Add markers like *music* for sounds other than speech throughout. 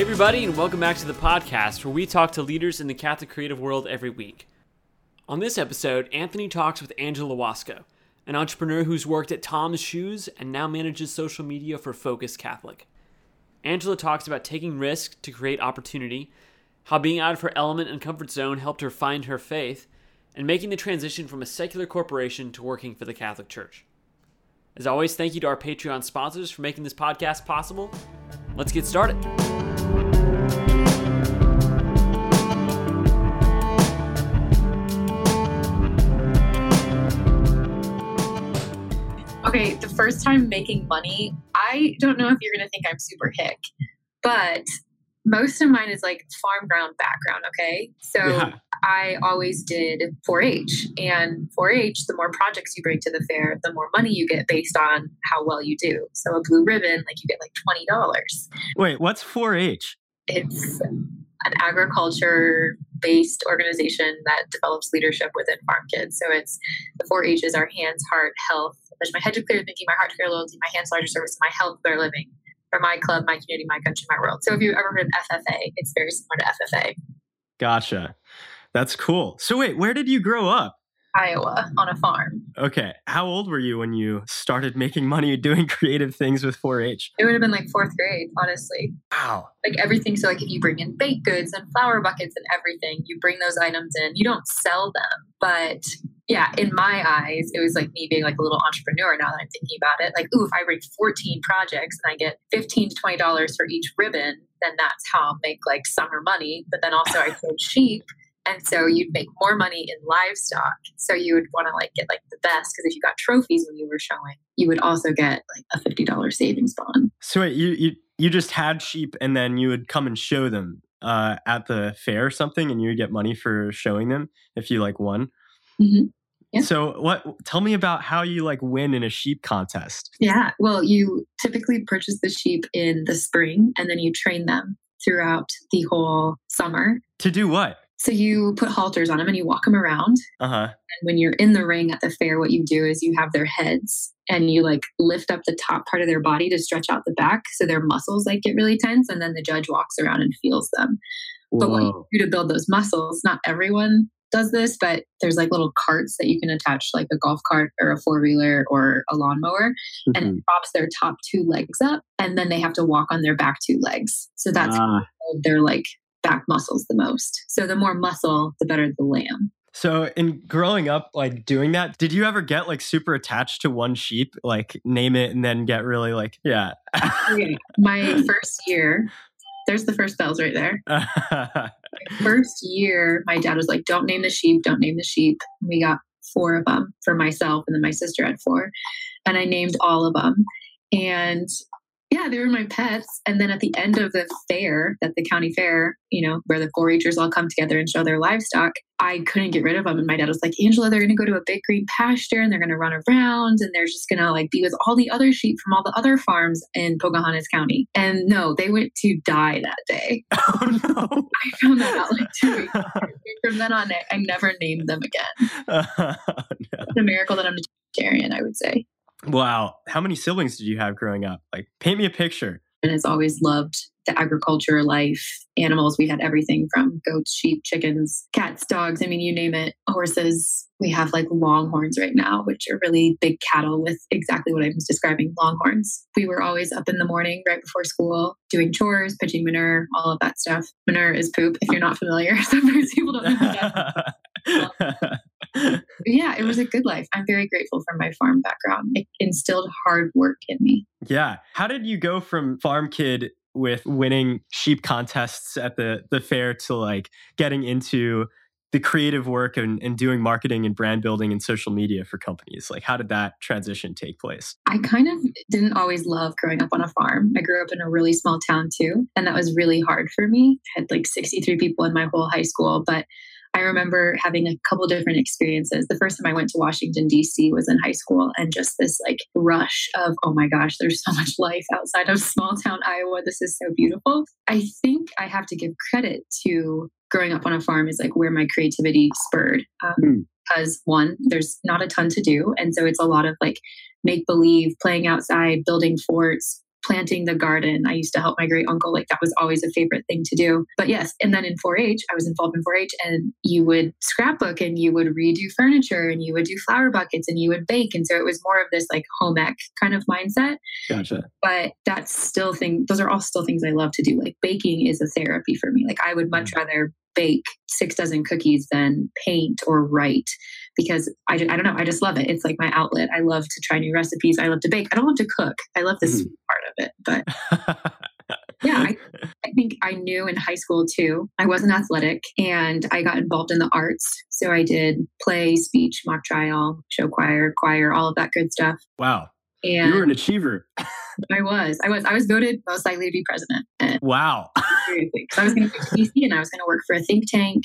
Hey, everybody, and welcome back to the podcast where we talk to leaders in the Catholic creative world every week. On this episode, Anthony talks with Angela Wasko, an entrepreneur who's worked at TOMS Shoes and now manages social media for Focus Catholic. Angela talks about taking risks to create opportunity, how being out of her element and comfort zone helped her find her faith, and making the transition from a secular corporation to working for the Catholic Church. As always, thank you to our Patreon sponsors for making this podcast possible. Let's get started. Okay, the first time making money, I don't know if you're going to think I'm super hick, but most of mine is like farm ground background. Okay. So yeah. I always did 4 H. And 4 H, the more projects you bring to the fair, the more money you get based on how well you do. So a blue ribbon, like you get like $20. Wait, what's 4 H? It's an agriculture based organization that develops leadership within farm kids. So it's the 4 H's are hands, heart, health. There's my head to clear thinking, my heart to clear loyalty, my hands larger service, my health, better living for my club, my community, my country, my world. So if you've ever heard of FFA, it's very similar to FFA. Gotcha. That's cool. So wait, where did you grow up? Iowa on a farm. Okay. How old were you when you started making money *laughs* doing creative things with 4 H? It would have been like fourth grade, honestly. Wow. Like everything. So, like, if you bring in baked goods and flower buckets and everything, you bring those items in. You don't sell them. But yeah, in my eyes, it was like me being like a little entrepreneur now that I'm thinking about it. Like, ooh, if I bring 14 projects and I get 15 to $20 for each ribbon, then that's how I'll make like summer money. But then also I *laughs* sold sheep and so you'd make more money in livestock. So you would want to like get like the best because if you got trophies when you were showing, you would also get like a fifty dollars savings bond. So wait, you you you just had sheep and then you would come and show them uh, at the fair or something, and you would get money for showing them if you like won. Mm-hmm. Yeah. So what tell me about how you like win in a sheep contest? Yeah, well, you typically purchase the sheep in the spring and then you train them throughout the whole summer. To do what? So you put halters on them and you walk them around. Uh-huh. And when you're in the ring at the fair, what you do is you have their heads and you like lift up the top part of their body to stretch out the back so their muscles like get really tense and then the judge walks around and feels them. Whoa. But what you do to build those muscles, not everyone does this, but there's like little carts that you can attach like a golf cart or a four wheeler or a lawnmower mm-hmm. and it mm-hmm. props their top two legs up and then they have to walk on their back two legs. So that's ah. their like back muscles the most. So the more muscle, the better the lamb. So in growing up, like doing that, did you ever get like super attached to one sheep, like name it and then get really like, yeah. okay. My *laughs* first year, there's the first bells right there. *laughs* first year, my dad was like, don't name the sheep, don't name the sheep. We got four of them for myself, and then my sister had four. And I named all of them. And yeah, they were my pets. And then at the end of the fair, at the county fair, you know, where the 4-Hers all come together and show their livestock, I couldn't get rid of them. And my dad was like, Angela, they're going to go to a big green pasture and they're going to run around and they're just going to like be with all the other sheep from all the other farms in Pocahontas County. And no, they went to die that day. *laughs* Oh no! *laughs* I found that out like two weeks From then on, I never named them again. Uh, *laughs* no. It's a miracle that I'm a vegetarian, I would say. Wow. How many siblings did you have growing up? Like, paint me a picture. And has always loved the agriculture life, animals. We had everything from goats, sheep, chickens, cats, dogs. I mean, you name it. Horses. We have like longhorns right now, which are really big cattle with exactly what I was describing longhorns. We were always up in the morning right before school doing chores, pitching manure, all of that stuff. Manure is poop if you're not familiar. *laughs* Sometimes people don't know that. *laughs* *laughs* yeah, it was a good life. I'm very grateful for my farm background. It instilled hard work in me. Yeah. How did you go from farm kid with winning sheep contests at the the fair to like getting into the creative work and, and doing marketing and brand building and social media for companies like how did that transition take place i kind of didn't always love growing up on a farm i grew up in a really small town too and that was really hard for me I had like 63 people in my whole high school but I remember having a couple different experiences. The first time I went to Washington, D.C. was in high school, and just this like rush of, oh my gosh, there's so much life outside of small town Iowa. This is so beautiful. I think I have to give credit to growing up on a farm, is like where my creativity spurred. Um, mm. Because one, there's not a ton to do. And so it's a lot of like make believe, playing outside, building forts, planting the garden. I used to help my great uncle. Like that was always a favorite thing to do. But yes, and then in 4 H, I was involved in 4 H and you would scrapbook and you would redo furniture and you would do flower buckets and you would bake. And so it was more of this like home ec kind of mindset. Gotcha. But that's still thing, those are all still things I love to do. Like baking is a therapy for me. Like I would much mm. rather bake six dozen cookies than paint or write because I, I don't know i just love it. It's like my outlet. I love to try new recipes. I love to bake. I don't love to cook. I love the mm-hmm. sweet part of it but *laughs* yeah I, I think i knew in high school too. I wasn't athletic and i got involved in the arts. So i did play speech mock trial show choir choir all of that good stuff. Wow and you were an achiever I was. I was. I was voted most likely to be president. wow. *laughs* So I was going to go to DC and I was going to work for a think tank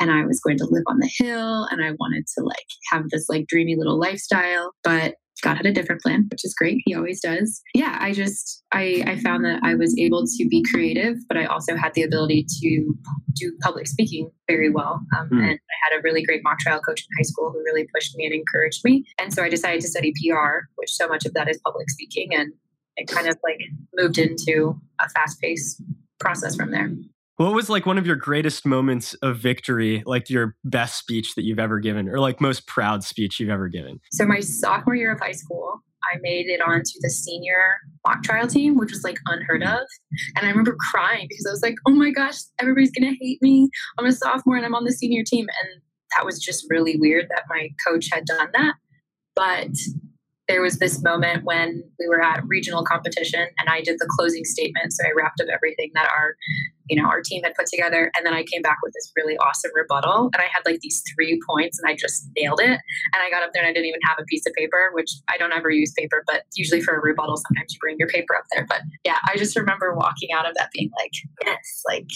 and I was going to live on the hill and I wanted to like have this like dreamy little lifestyle. But God had a different plan, which is great. He always does. Yeah, I just I, I found that I was able to be creative, but I also had the ability to do public speaking very well. Um, mm. And I had a really great mock trial coach in high school who really pushed me and encouraged me. And so I decided to study PR, which so much of that is public speaking, and it kind of like moved into a fast paced process from there. What was like one of your greatest moments of victory, like your best speech that you've ever given, or like most proud speech you've ever given? So, my sophomore year of high school, I made it onto the senior mock trial team, which was like unheard mm-hmm. of. And I remember crying because I was like, oh my gosh, everybody's going to hate me. I'm a sophomore and I'm on the senior team. And that was just really weird that my coach had done that. But there was this moment when we were at regional competition and I did the closing statement. So I wrapped up everything that our, you know, our team had put together. And then I came back with this really awesome rebuttal. And I had like these three points and I just nailed it. And I got up there and I didn't even have a piece of paper, which I don't ever use paper, but usually for a rebuttal, sometimes you bring your paper up there. But yeah, I just remember walking out of that being like, yes, like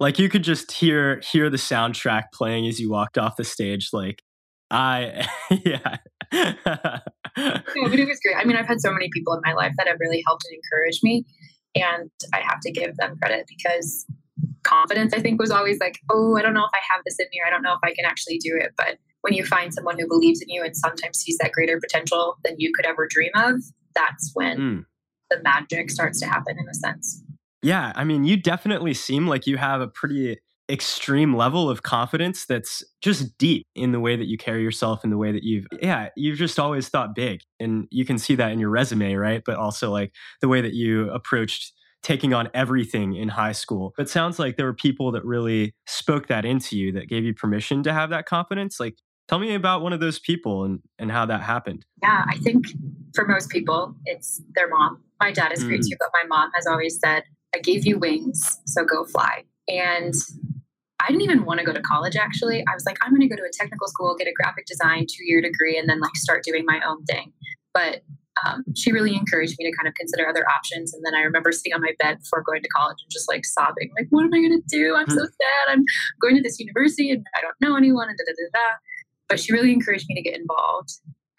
like you could just hear hear the soundtrack playing as you walked off the stage like I *laughs* yeah. But it was great. I mean, I've had so many people in my life that have really helped and encouraged me, and I have to give them credit because confidence, I think, was always like, oh, I don't know if I have this in me, or I don't know if I can actually do it. But when you find someone who believes in you and sometimes sees that greater potential than you could ever dream of, that's when mm. the magic starts to happen in a sense. Yeah, I mean, you definitely seem like you have a pretty extreme level of confidence that's just deep in the way that you carry yourself in the way that you've yeah you've just always thought big. And you can see that in your resume right? But also like the way that you approached taking on everything in high school. It sounds like there were people that really spoke that into you that gave you permission to have that confidence. Like tell me about one of those people and and how that happened. Yeah i think for most people it's their mom. My dad is great mm. too but my mom has always said i gave you wings so go fly. And I didn't even want to go to college actually. I was like, I'm going to go to a technical school, get a graphic design two year degree, and then like start doing my own thing. But um, she really encouraged me to kind of consider other options. And then I remember sitting on my bed before going to college and just like sobbing, like, what am I going to do? I'm so hmm. sad. I'm going to this university and I don't know anyone and da da da da. But she really encouraged me to get involved.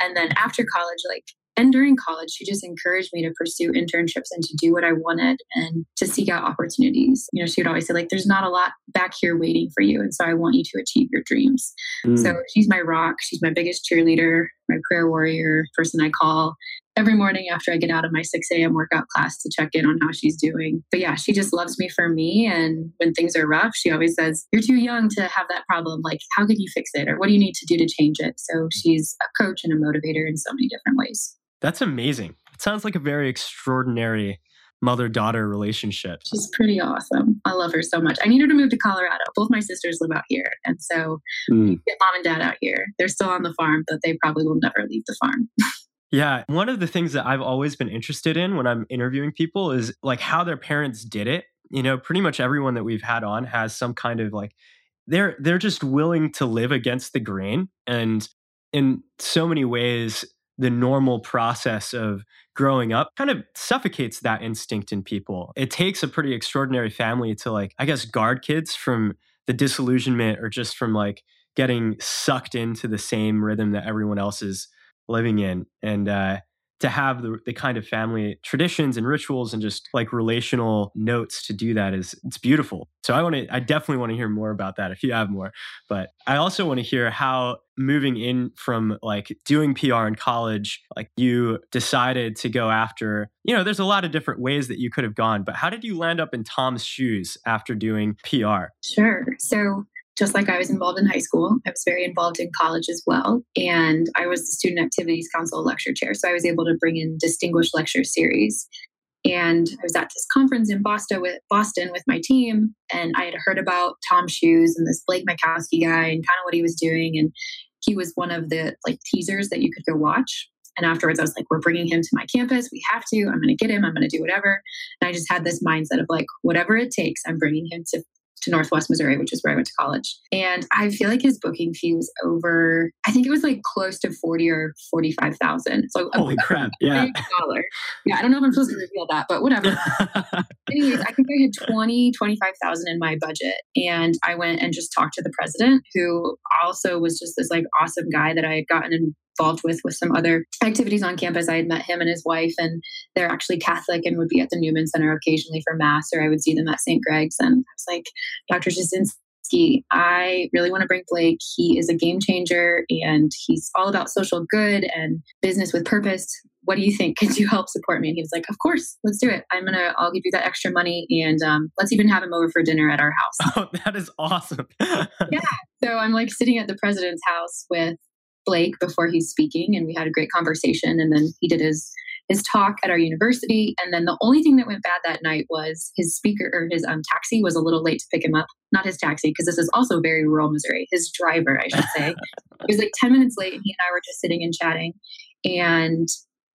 And then after college, like and during college, she just encouraged me to pursue internships and to do what I wanted and to seek out opportunities. You know, she would always say, like, there's not a lot back here waiting for you. And so I want you to achieve your dreams. Mm. So she's my rock. She's my biggest cheerleader, my prayer warrior, person I call every morning after I get out of my 6 a.m. workout class to check in on how she's doing. But yeah, she just loves me for me. And when things are rough, she always says, You're too young to have that problem. Like, how could you fix it? Or what do you need to do to change it? So she's a coach and a motivator in so many different ways. That's amazing. It sounds like a very extraordinary mother daughter relationship. She's pretty awesome. I love her so much. I need her to move to Colorado. Both my sisters live out here. And so mm. get mom and dad out here. They're still on the farm, but they probably will never leave the farm. *laughs* yeah. One of the things that I've always been interested in when I'm interviewing people is like how their parents did it. You know, pretty much everyone that we've had on has some kind of like they're they're just willing to live against the grain and in so many ways the normal process of growing up kind of suffocates that instinct in people. It takes a pretty extraordinary family to like, I guess, guard kids from the disillusionment or just from like getting sucked into the same rhythm that everyone else is living in. And uh, to have the, the kind of family traditions and rituals and just like relational notes to do that is it's beautiful. So i want to i definitely want to hear more about that if you have more. But i also want to hear how moving in from like doing pr in college like you decided to go after you know there's a lot of different ways that you could have gone but how did you land up in TOMS shoes after doing pr sure. So just like I was involved in high school, I was very involved in college as well. And I was the Student Activities Council lecture chair. So I was able to bring in distinguished lecture series. And I was at this conference in Boston with Boston with my team, and I had heard about Tom Shoes and this Blake Mycoskie guy and kind of what he was doing. And he was one of the like teasers that you could go watch. And afterwards, I was like, we're bringing him to my campus. We have to. I'm going to get him. I'm going to do whatever. And I just had this mindset of like, whatever it takes, I'm bringing him to to Northwest Missouri, which is where I went to college. And I feel like his booking fee was over, I think it was like close to 40 or 45,000. So holy a, crap. *laughs* A yeah. Dollar. Yeah. I don't know if I'm supposed to reveal that, but whatever. *laughs* Anyways, I think I had 20, 25,000 in my budget. And I went and just talked to the president, who also was just this like awesome guy that I had gotten in involved with with some other activities on campus. I had met him and his wife, and they're actually Catholic and would be at the Newman Center occasionally for Mass, or I would see them at St. Greg's. And I was like, Dr. Jasinski, I really want to bring Blake. He is a game changer and he's all about social good and business with purpose. What do you think? Could you help support me? And he was like, Of course, let's do it. I'm gonna, I'll give you that extra money and um, let's even have him over for dinner at our house. *laughs* Oh, that is awesome. *laughs* yeah. So I'm like sitting at the president's house with Blake before he's speaking, and we had a great conversation. And then he did his his talk at our university. And then the only thing that went bad that night was his speaker or his um, taxi was a little late to pick him up. Not his taxi, because this is also very rural Missouri. His driver, I should say, *laughs* he was like ten minutes late, and he and I were just sitting and chatting. And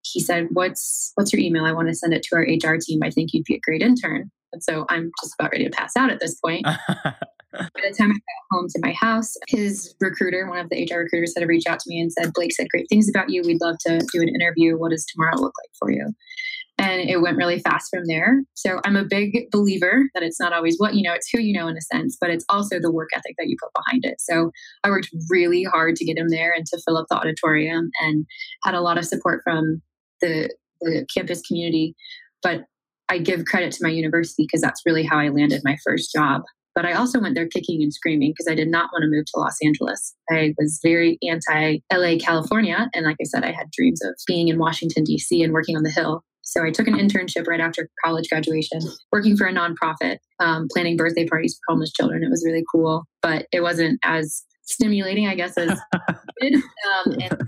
he said, "What's what's your email? I want to send it to our HR team. I think you'd be a great intern." And so I'm just about ready to pass out at this point. *laughs* By the time I got home to my house, his recruiter, one of the HR recruiters, had to reach out to me and said, Blake said great things about you. We'd love to do an interview. What does tomorrow look like for you? And it went really fast from there. So I'm a big believer that it's not always what you know, it's who you know in a sense, but it's also the work ethic that you put behind it. So I worked really hard to get him there and to fill up the auditorium and had a lot of support from the, the campus community. But I give credit to my university because that's really how I landed my first job. But I also went there kicking and screaming because I did not want to move to Los Angeles. I was very anti LA, California. And like I said, I had dreams of being in Washington, D.C. and working on the Hill. So I took an internship right after college graduation, working for a nonprofit, um, planning birthday parties for homeless children. It was really cool, but it wasn't as stimulating, I guess, as *laughs* did. Um, and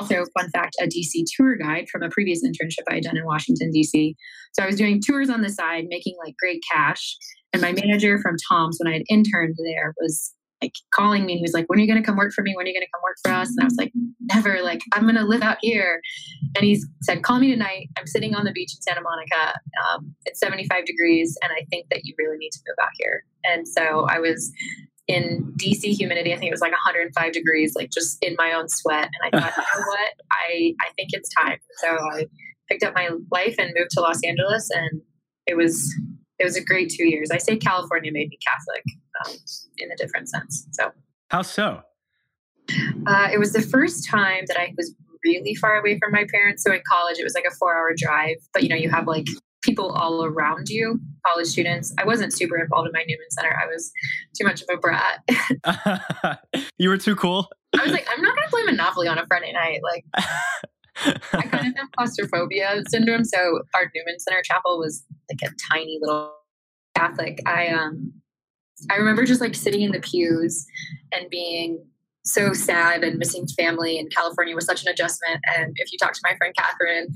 also, fun fact, a DC tour guide from a previous internship I had done in Washington, DC. So I was doing tours on the side, making like great cash. And my manager from TOMS, when I had interned there, was like calling me and he was like, When are you going to come work for me? When are you going to come work for us? And I was like, Never. Like, I'm going to live out here. And he said, Call me tonight. I'm sitting on the beach in Santa Monica. Um, it's 75 degrees. And I think that you really need to move out here. And so I was in DC humidity. I think it was like 105 degrees, like just in my own sweat. And I *laughs* thought, you know what? I, I think it's time. So I picked up my life and moved to Los Angeles. And it was it was a great two years. I say California made me Catholic um, in a different sense. So how so? Uh, it was the first time that I was really far away from my parents. So in college, it was like a four-hour drive. But you know, you have like people all around you, college students. I wasn't super involved in my Newman Center. I was too much of a brat. *laughs* *laughs* you were too cool. I was like, I'm not going to play Monopoly on a Friday night. Like, *laughs* I kind of have claustrophobia syndrome. So our Newman Center chapel was like a tiny little Catholic. I um, I remember just like sitting in the pews and being so sad and missing family in California was such an adjustment. And if you talk to my friend Catherine,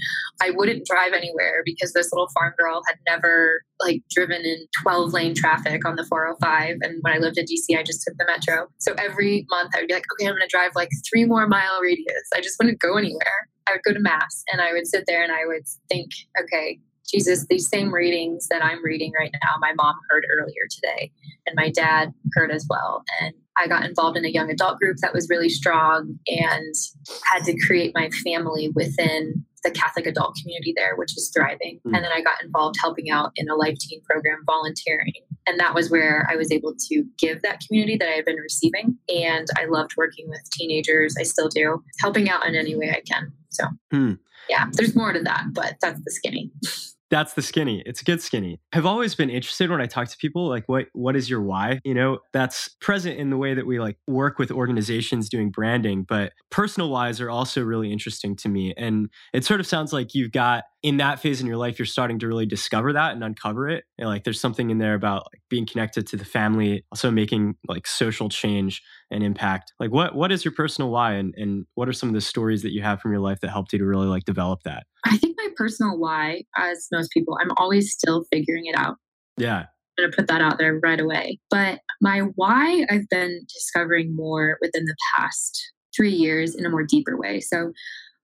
I wouldn't drive anywhere because this little farm girl had never like driven in 12 lane traffic on the 405. And when I lived in DC, I just took the metro. So every month I would be like, okay, I'm going to drive like three more mile radius. I just wouldn't go anywhere. I would go to mass and I would sit there and I would think, okay, Jesus, these same readings that I'm reading right now, my mom heard earlier today, and my dad heard as well. And I got involved in a young adult group that was really strong and had to create my family within the Catholic adult community there, which is thriving. Mm. And then I got involved helping out in a life teen program, volunteering And that was where I was able to give that community that I had been receiving. And I loved working with teenagers. I still do, helping out in any way I can. So, hmm. yeah, there's more to that, but that's the skinny. That's the skinny. It's a good skinny. I've always been interested when I talk to people like what what is your why? You know, that's present in the way that we like work with organizations doing branding, but personal whys are also really interesting to me. And it sort of sounds like you've got in that phase in your life you're starting to really discover that and uncover it. And like there's something in there about like being connected to the family, also making like social change and impact. Like what what is your personal why and and what are some of the stories that you have from your life that helped you to really like develop that? I think my personal why, as most people, I'm always still figuring it out. Yeah. I'm going to put that out there right away. But my why I've been discovering more within the past three years in a more deeper way. So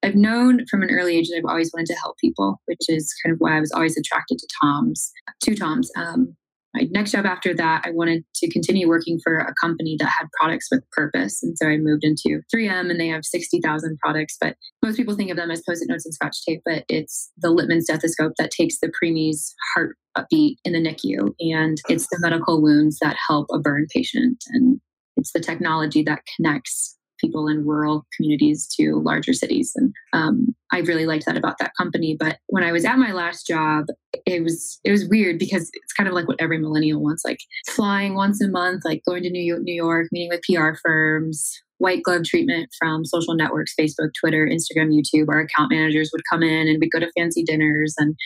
I've known from an early age that I've always wanted to help people, which is kind of why I was always attracted to TOMS, to TOMS. Um, my next job after that, I wanted to continue working for a company that had products with purpose. And so I moved into 3M and they have 60,000 products. But most people think of them as post it notes and scotch tape, but it's the Littmann stethoscope that takes the preemie's heart beat in the NICU. And it's the medical wounds that help a burn patient. And it's the technology that connects people in rural communities to larger cities. And um, I really liked that about that company. But when I was at my last job, it was it was weird because it's kind of like what every millennial wants, like flying once a month, like going to New York, New York, meeting with PR firms, white glove treatment from social networks, Facebook, Twitter, Instagram, YouTube. Our account managers would come in and we'd go to fancy dinners and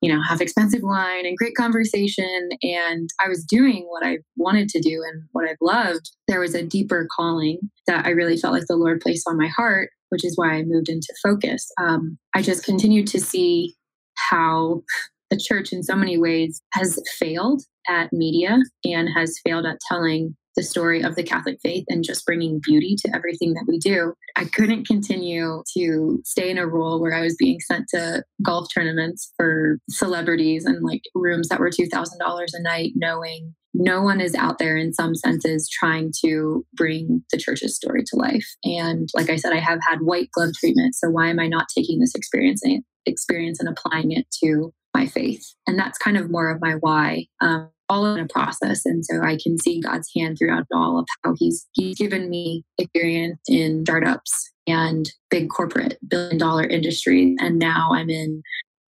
you know, have expensive wine and great conversation. And I was doing what I wanted to do and what I've loved. There was a deeper calling that I really felt like the Lord placed on my heart, which is why I moved into focus. Um, I just continued to see how the church, in so many ways, has failed at media and has failed at telling the story of the Catholic faith and just bringing beauty to everything that we do. I couldn't continue to stay in a role where I was being sent to golf tournaments for celebrities and like rooms that were $2,000 a night, knowing no one is out there in some senses trying to bring the church's story to life. And like I said, I have had white glove treatment. So why am I not taking this experience and experience and applying it to my faith? And that's kind of more of my why. Um, all in a process. And so I can see God's hand throughout all of how He's He's given me experience in startups and big corporate billion dollar industries. And now I'm in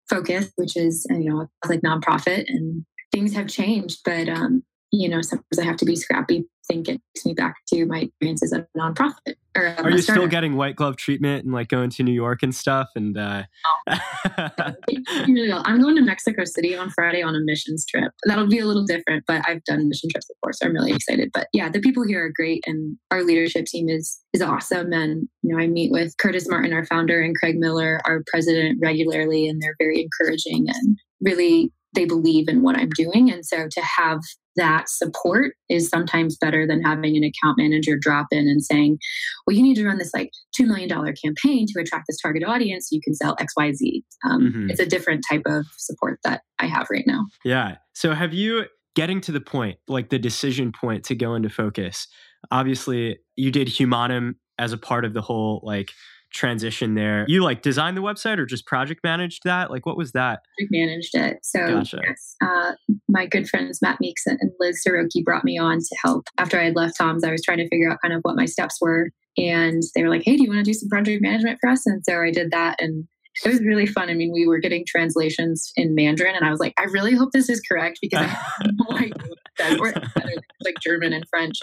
Focus, which is you know like nonprofit, and things have changed. But um, you know, sometimes I have to be scrappy. Think it takes me back to my experiences at a nonprofit. Or Are you still getting white glove treatment and like going to New York and stuff? And uh... *laughs* I'm going to Mexico City on Friday on a missions trip. That'll be a little different, but I've done mission trips before, so I'm really excited. But yeah, the people here are great, and our leadership team is is awesome. And you know, I meet with Curtis Martin, our founder, and Craig Miller, our president, regularly, and they're very encouraging and really they believe in what I'm doing. And so to have that support is sometimes better than having an account manager drop in and saying, well, you need to run this like $2 million campaign to attract this target audience so you can sell XYZ. Um, mm-hmm. It's a different type of support that I have right now. Yeah. So have you getting to the point, like the decision point to go into focus? Obviously, you did Humanum as a part of the whole like transition there. You like designed the website or just project managed that? Like what was that? Project managed it. So gotcha. yes, uh, my good friends Matt Meeks and Liz Soroki brought me on to help. After I had left TOMS, I was trying to figure out kind of what my steps were. And they were like, hey, do you want to do some project management for us? And so I did that. And it was really fun. I mean, we were getting translations in Mandarin, and I was like, I really hope this is correct because I have no *laughs* idea or like German and French.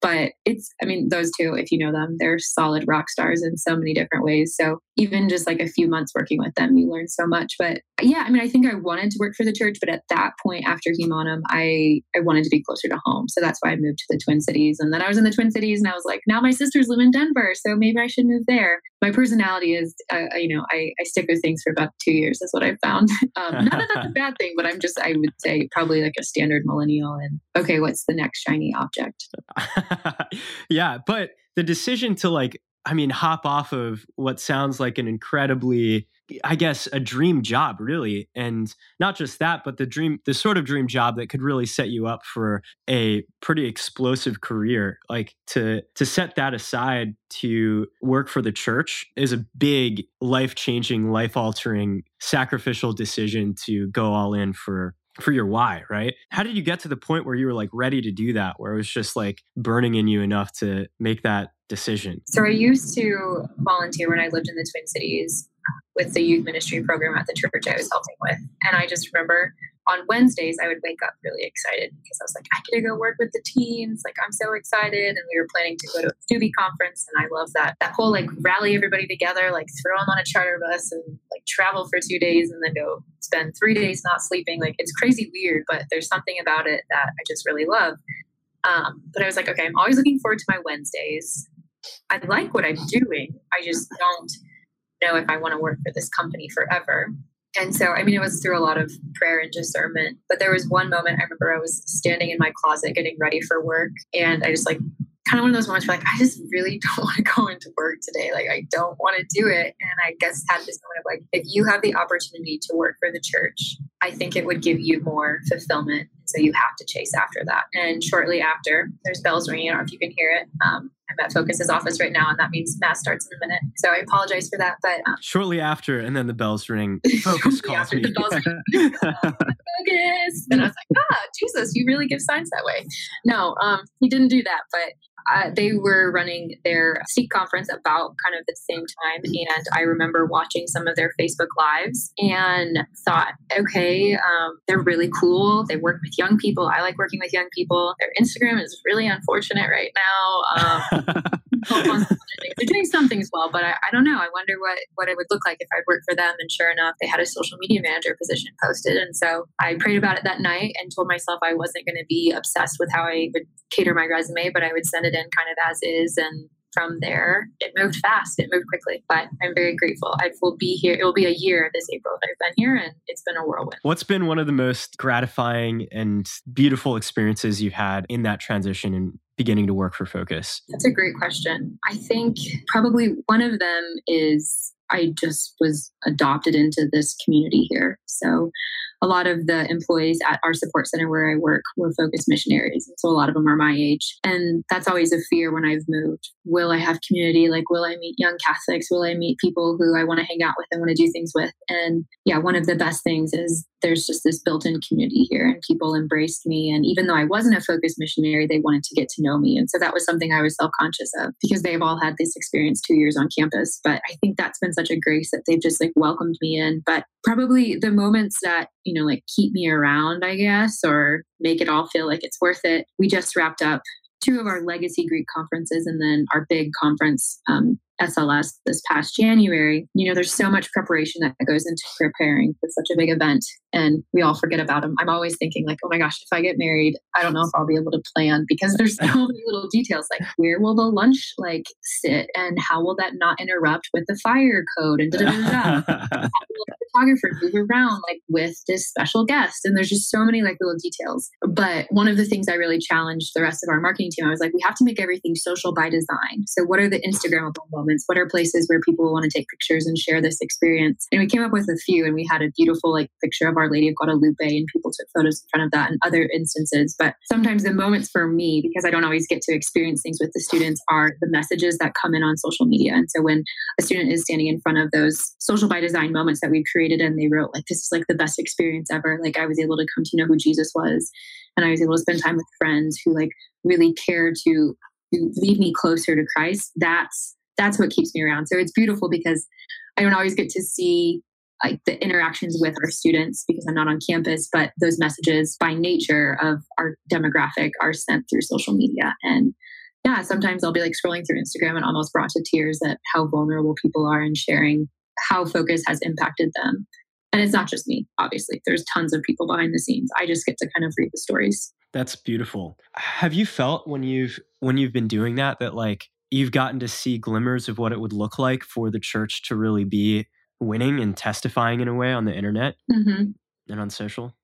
But it's, I mean, those two, if you know them, they're solid rock stars in so many different ways. So even just like a few months working with them, you learn so much. But yeah, I mean, I think I wanted to work for the church, but at that point after Humanum, I I wanted to be closer to home. So that's why I moved to the Twin Cities. And then I was in the Twin Cities, and I was like, now my sisters live in Denver, so maybe I should move there. My personality is, uh, you know, I, I stick with things for about two years. Is what I've found. *laughs* Um, not that that's a *laughs* bad thing, but I'm just, I would say, probably like a standard millennial. And okay, what's the next shiny object? *laughs* yeah, but the decision to like I mean, hop off of what sounds like an incredibly, I guess, a dream job, really. And not just that, but the dream, the sort of dream job that could really set you up for a pretty explosive career. Like to to set that aside to work for the church is a big life changing, life altering, sacrificial decision to go all in for for your why, right? How did you get to the point where you were like ready to do that, where it was just like burning in you enough to make that decision? So I used to volunteer when I lived in the Twin Cities with the youth ministry program at the church I was helping with. And I just remember on Wednesdays, I would wake up really excited because I was like, I get to go work with the teens. Like, I'm so excited. And we were planning to go to a Steubie conference. And I love that, that whole like rally everybody together, like throw them on a charter bus and like travel for two days and then go spend three days not sleeping. Like, it's crazy weird, but there's something about it that I just really love. Um, but I was like, okay, I'm always looking forward to my Wednesdays. I like what I'm doing. I just don't know if I want to work for this company forever. And so, I mean, it was through a lot of prayer and discernment. But there was one moment I remember I was standing in my closet getting ready for work. And I just like, kind of one of those moments where like, I just really *laughs* don't want to go into work today. Like, I don't want to do it. And I guess had this moment of like, if you have the opportunity to work for the church, I think it would give you more fulfillment. So you have to chase after that. And shortly after, there's bells ringing. I don't know if you can hear it. Um, I'm at Focus's office right now, and that means mass starts in a minute. So I apologize for that. But um, shortly after, and then the bells ring. *laughs* Focus calls me. *laughs* *laughs* And I was like, ah, Jesus, you really give signs that way. No, um, he didn't do that, but uh, they were running their Seek conference about kind of the same time. And I remember watching some of their Facebook lives and thought, okay, um, they're really cool. They work with young people. I like working with young people. Their Instagram is really unfortunate right now. Um, *laughs* they're doing some things well, but I, I, don't know. I wonder what, what it would look like if I'd work for them. And sure enough, they had a social media manager position posted. And so I prayed about it that night and told myself I wasn't going to be obsessed with how I would cater my resume, but I would send it in kind of as is and from there, it moved fast. It moved quickly, but I'm very grateful. I will be here. It will be a year this April that I've been here, and it's been a whirlwind. What's been one of the most gratifying and beautiful experiences you've had in that transition and beginning to work for Focus? That's a great question. I think probably one of them is I just was adopted into this community here. So a lot of the employees at our support center where I work were focused missionaries. So a lot of them are my age. And that's always a fear when I've moved. Will I have community? Like, will I meet young Catholics? Will I meet people who I want to hang out with and want to do things with? And yeah, one of the best things is there's just this built in community here and people embraced me. And even though I wasn't a focused missionary, they wanted to get to know me. And so that was something I was self conscious of because they've all had this experience two years on campus. But I think that's been such a grace that they've just like welcomed me in. But probably the moments that, you know, like keep me around, I guess, or make it all feel like it's worth it. We just wrapped up two of our legacy Greek conferences and then our big conference um, SLS this past January, you know, there's so much preparation that goes into preparing for such a big event, and we all forget about them. I'm always thinking, like, oh my gosh, if I get married, I don't know if I'll be able to plan because there's so *laughs* many little details, like where will the lunch like sit, and how will that not interrupt with the fire code, and da da da da. *laughs* photographer move around like with this special guest, and there's just so many like little details. But one of the things I really challenged the rest of our marketing team, I was like, we have to make everything social by design. So what are the Instagrammable moments? What are places where people want to take pictures and share this experience? And we came up with a few, and we had a beautiful like picture of Our Lady of Guadalupe, and people took photos in front of that, and other instances. But sometimes the moments for me, because I don't always get to experience things with the students, are the messages that come in on social media. And so when a student is standing in front of those social by design moments that we've created, and they wrote like, "This is like the best experience ever," like I was able to come to know who Jesus was, and I was able to spend time with friends who like really care to lead me closer to Christ, that's that's what keeps me around. So it's beautiful because I don't always get to see like the interactions with our students because I'm not on campus, but those messages by nature of our demographic are sent through social media. And yeah, sometimes I'll be like scrolling through Instagram and almost brought to tears at how vulnerable people are and sharing how focus has impacted them. And it's not just me, obviously. There's tons of people behind the scenes. I just get to kind of read the stories. That's beautiful. Have you felt when you've when you've been doing that that like you've gotten to see glimmers of what it would look like for the church to really be winning and testifying in a way on the internet mm-hmm. and on social?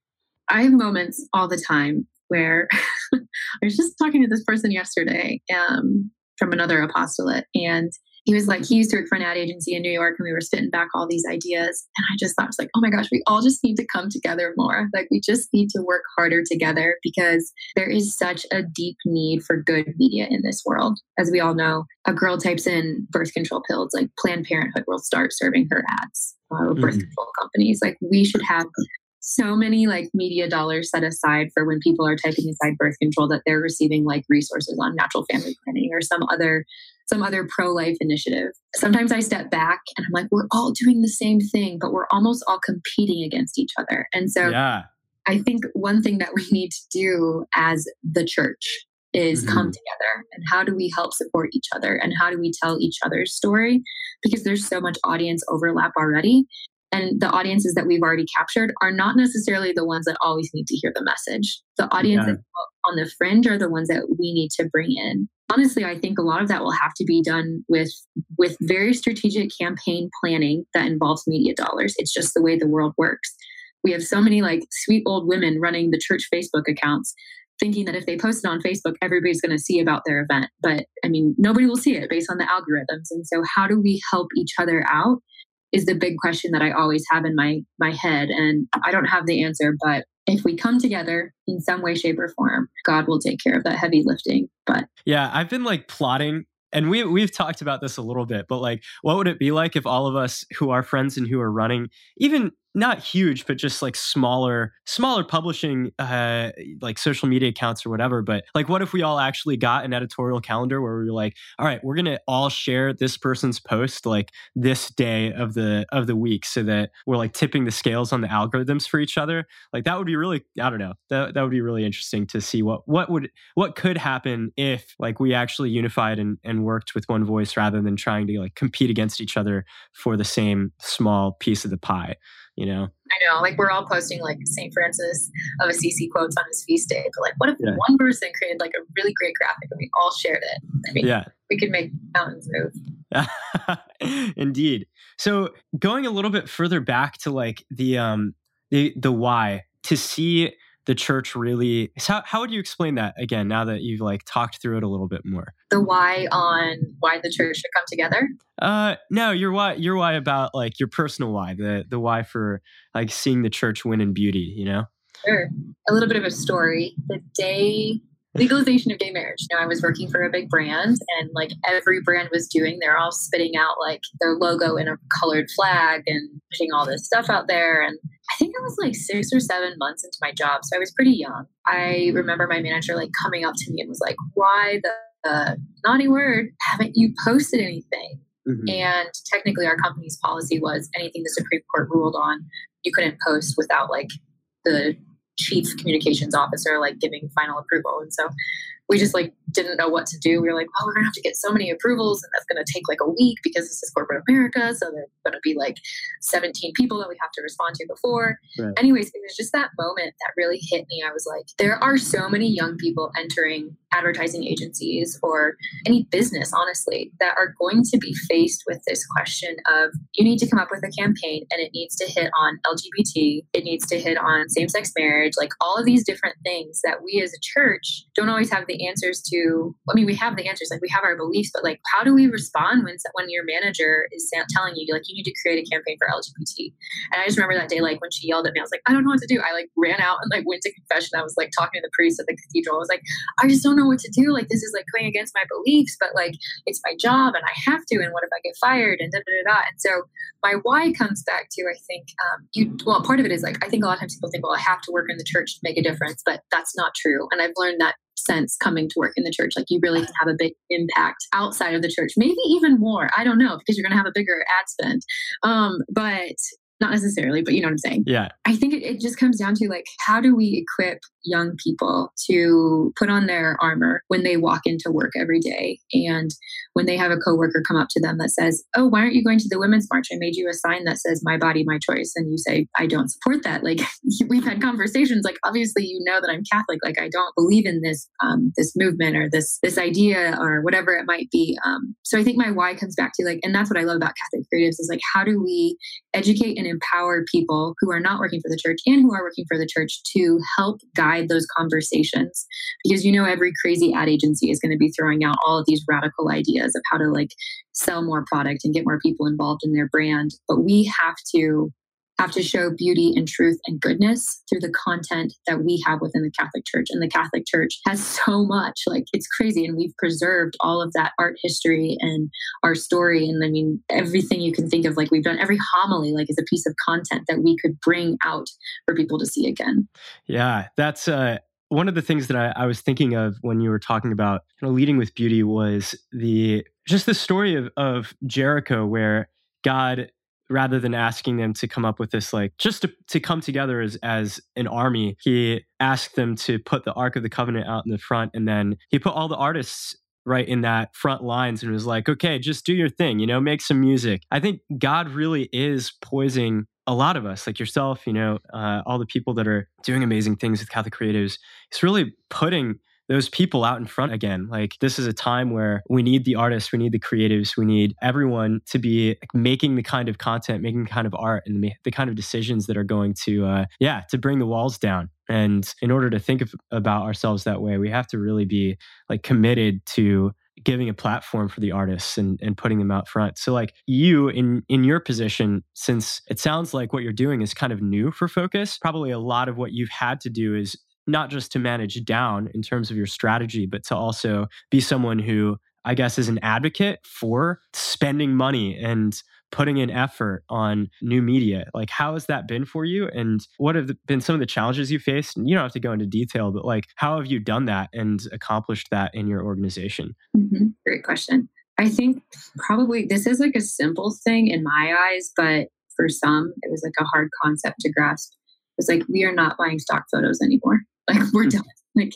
I have moments all the time where *laughs* I was just talking to this person yesterday um, from another apostolate, and he was like, he used to work for an ad agency in New York and we were spitting back all these ideas. And I just thought, I was like, oh my gosh, we all just need to come together more. Like, we just need to work harder together because there is such a deep need for good media in this world. As we all know, a girl types in birth control pills, like Planned Parenthood will start serving her ads or birth mm-hmm. control companies. Like, we should have so many like media dollars set aside for when people are typing inside birth control that they're receiving like resources on natural family planning or some other some other pro-life initiative. Sometimes I step back and I'm like, we're all doing the same thing, but we're almost all competing against each other. And so yeah. I think one thing that we *laughs* need to do as the church is mm-hmm. come together and how do we help support each other and how do we tell each other's story because there's so much audience overlap already and the audiences that we've already captured are not necessarily the ones that always need to hear the message. The audience yeah. on the fringe are the ones that we need to bring in. Honestly, I think a lot of that will have to be done with with very strategic campaign planning that involves media dollars. It's just the way the world works. We have so many like sweet old women running the church Facebook accounts thinking that if they post it on Facebook, everybody's going to see about their event. But I mean, nobody will see it based on the algorithms. And so, how do we help each other out is the big question that I always have in my my head and I don't have the answer but if we come together in some way shape or form God will take care of that heavy lifting but Yeah, I've been like plotting and we we've talked about this a little bit, but like, what would it be like if all of us who are friends and who are running, even not huge, but just like smaller, smaller publishing, uh, like social media accounts or whatever. But like, what if we all actually got an editorial calendar where we were like, all right, we're gonna all share this person's post like this day of the of the week, so that we're like tipping the scales on the algorithms for each other. Like that would be really, I don't know, that that would be really interesting to see what what would what could happen if like we actually unified and and worked with one voice rather than trying to like compete against each other for the same small piece of the pie you know? I know like we're all posting like st francis of assisi quotes on his feast day but like what if yeah. one person created like a really great graphic and we all shared it? I mean yeah. we could make mountains move. *laughs* Indeed. So going a little bit further back to like the um the the why to see the church really how, how would you explain that again now that you've like talked through it a little bit more? The why on why the church should come together? Uh no your why your why about like your personal why the the why for like seeing the church win in beauty you know? Sure. A little bit of a story. The day legalization of gay marriage. You know, I was working for a big brand and like every brand was doing, they're all spitting out like their logo in a colored flag and pushing all this stuff out there. And I think I was like six or seven months into my job. So I was pretty young. I remember my manager like coming up to me and was like, why the uh, naughty word haven't you posted anything? Mm-hmm. And technically, our company's policy was anything the Supreme Court ruled on, you couldn't post without like the chief communications officer like giving final approval. And so we just like didn't know what to do. We were like, well, we're gonna have to get so many approvals, and that's gonna take like a week because this is corporate America. So there's gonna be like 17 people that we have to respond to before. Right. Anyways, it was just that moment that really hit me. I was like, there are so many young people entering advertising agencies or any business, honestly, that are going to be faced with this question of you need to come up with a campaign and it needs to hit on LGBT, it needs to hit on same sex marriage, like all of these different things that we as a church don't always have the answers to. I mean, we have the answers, like we have our beliefs, but like how do we respond when when your manager is telling you like you need to create a campaign for LGBT? And I just remember that day, like when she yelled at me, I was like, I don't know what to do. I like ran out and like went to confession. I was like talking to the priest at the cathedral. I was like, I just don't know what to do. Like this is like going against my beliefs, but like it's my job and I have to. And what if I get fired? And da da da. da. And so my why comes back to I think um, you. Well, part of it is like I think a lot of times people think, well, I have to work in the church to make a difference, but that's not true. And I've learned that sense coming to work in the church. Like you really can have a big impact outside of the church, maybe even more. I don't know because you're going to have a bigger ad spend. Um, but not necessarily, but you know what I'm saying? Yeah. I think it, it, just comes down to like, how do we equip young people to put on their armor when they walk into work every day? And when they have a coworker come up to them that says, Oh, why aren't you going to the Women's March? I made you a sign that says, My body, my choice. And you say, I don't support that. Like, *laughs* we've had conversations, like, obviously, you know that I'm Catholic. Like, I don't believe in this, um, this movement or this, this idea or whatever it might be. Um, so I think my why comes back to like, and that's what I love about Catholic Creatives is like, how do we educate and empower people who are not working for the church and who are working for the church to help guide those conversations? Because you know, every crazy ad agency is going to be throwing out all of these radical ideas of how to like sell more product and get more people involved in their brand. But we have to have to show beauty and truth and goodness through the content that we have within the Catholic Church. And the Catholic Church has *laughs* so much, like it's crazy. And we've preserved all of that art history and our story. And I mean, everything you can think of, like we've done every homily, like is a piece of content that we could bring out for people to see again. Yeah, that's uh one of the things that I, I, was thinking of when you were talking about you know, leading with beauty was the just the story of, of Jericho, where God, rather than asking them to come up with this like just to, to come together as as an army, he asked them to put the Ark of the Covenant out in the front, and then he put all the artists right in that front lines and was like, okay, just do your thing, you know, make some music. I think God really is poising a lot of us, like yourself, you know, uh, all the people that are doing amazing things with Catholic Creatives, it's really putting those people out in front again. Like this is a time where we need the artists, we need the creatives, we need everyone to be making the kind of content, making the kind of art, and the kind of decisions that are going to, uh, yeah, to bring the walls down. And in order to think of, about ourselves that way, we have to really be like committed to giving a platform for the artists and, and putting them out front. So like you in in your position, since it sounds like what you're doing is kind of new for Focus, probably a lot of what you've had to do is not just to manage down in terms of your strategy, but to also be someone who I guess is an advocate for spending money and putting in effort on new media. Like, how has that been for you? And what have been some of the challenges you faced? And you don't have to go into detail, but like, how have you done that and accomplished that in your organization? Mm-hmm. Great question. I think probably this is like a simple thing in my eyes, but for some, it was like a hard concept to grasp. It's like, we are not buying stock photos anymore. *laughs* Like, we're hmm. done. Like,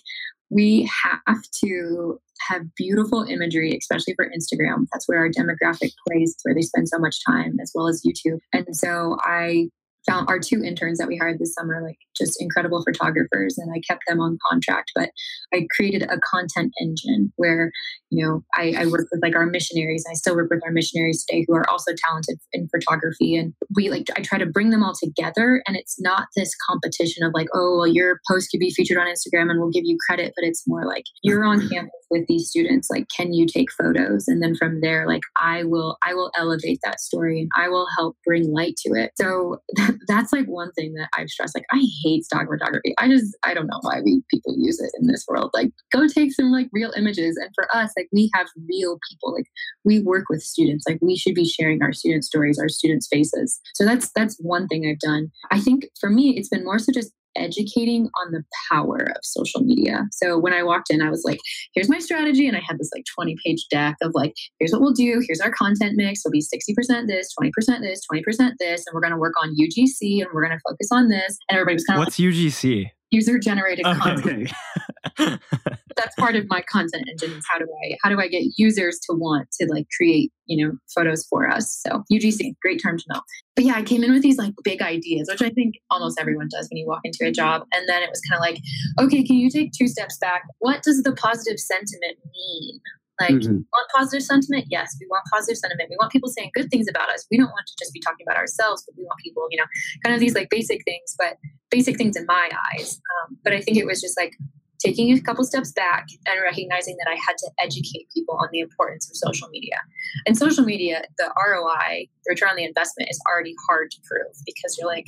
we have to have beautiful imagery, especially for Instagram. That's where our demographic plays, where they spend so much time, as well as YouTube. And so I found our two interns that we hired this summer like just incredible photographers and i kept them on contract but i created a content engine where you know i, I work with like our missionaries i still work with our missionaries today who are also talented in photography and we like i try to bring them all together and it's not this competition of like oh well your post could be featured on instagram and we'll give you credit but it's more like you're on mm-hmm. campus with these students like can you take photos? And then from there like i will i will elevate that story and i will help bring light to it. So *laughs* that's like one thing that i've stressed like i hate stock photography. I just i don't know why we people use it in this world. Like go take some like real images and for us like we have real people like we work with students like we should be sharing our student stories our students faces so that's that's one thing i've done i think for me it's been more so just educating on the power of social media. So when I walked in, I was like, here's my strategy. And I had this like 20 page deck of like, here's what we'll do. Here's our content mix. It'll be 60% this, 20% this, 20% this. And we're going to work on UGC and we're going to focus on this. And everybody was kind of What's like, UGC? User generated okay. content. *laughs* that's part of my content engine is how do I how do I get users to want to like create, you know, photos for us. So UGC, great term to know. But yeah, I came in with these like big ideas, which I think almost everyone does when you walk into a job. And then it was kind of like, okay, can you take two steps back? What does the positive sentiment mean? Like, mm-hmm. want positive sentiment? Yes, we want positive sentiment. We want people saying good things about us. We don't want to just be talking about ourselves, but we want people, you know, kind of these like basic things, but basic things in my eyes. Um, but I think it was just like taking a couple steps back and recognizing that I had to educate people on the importance of social media. And social media, the ROI, the return on the investment, is already hard to prove because you're like,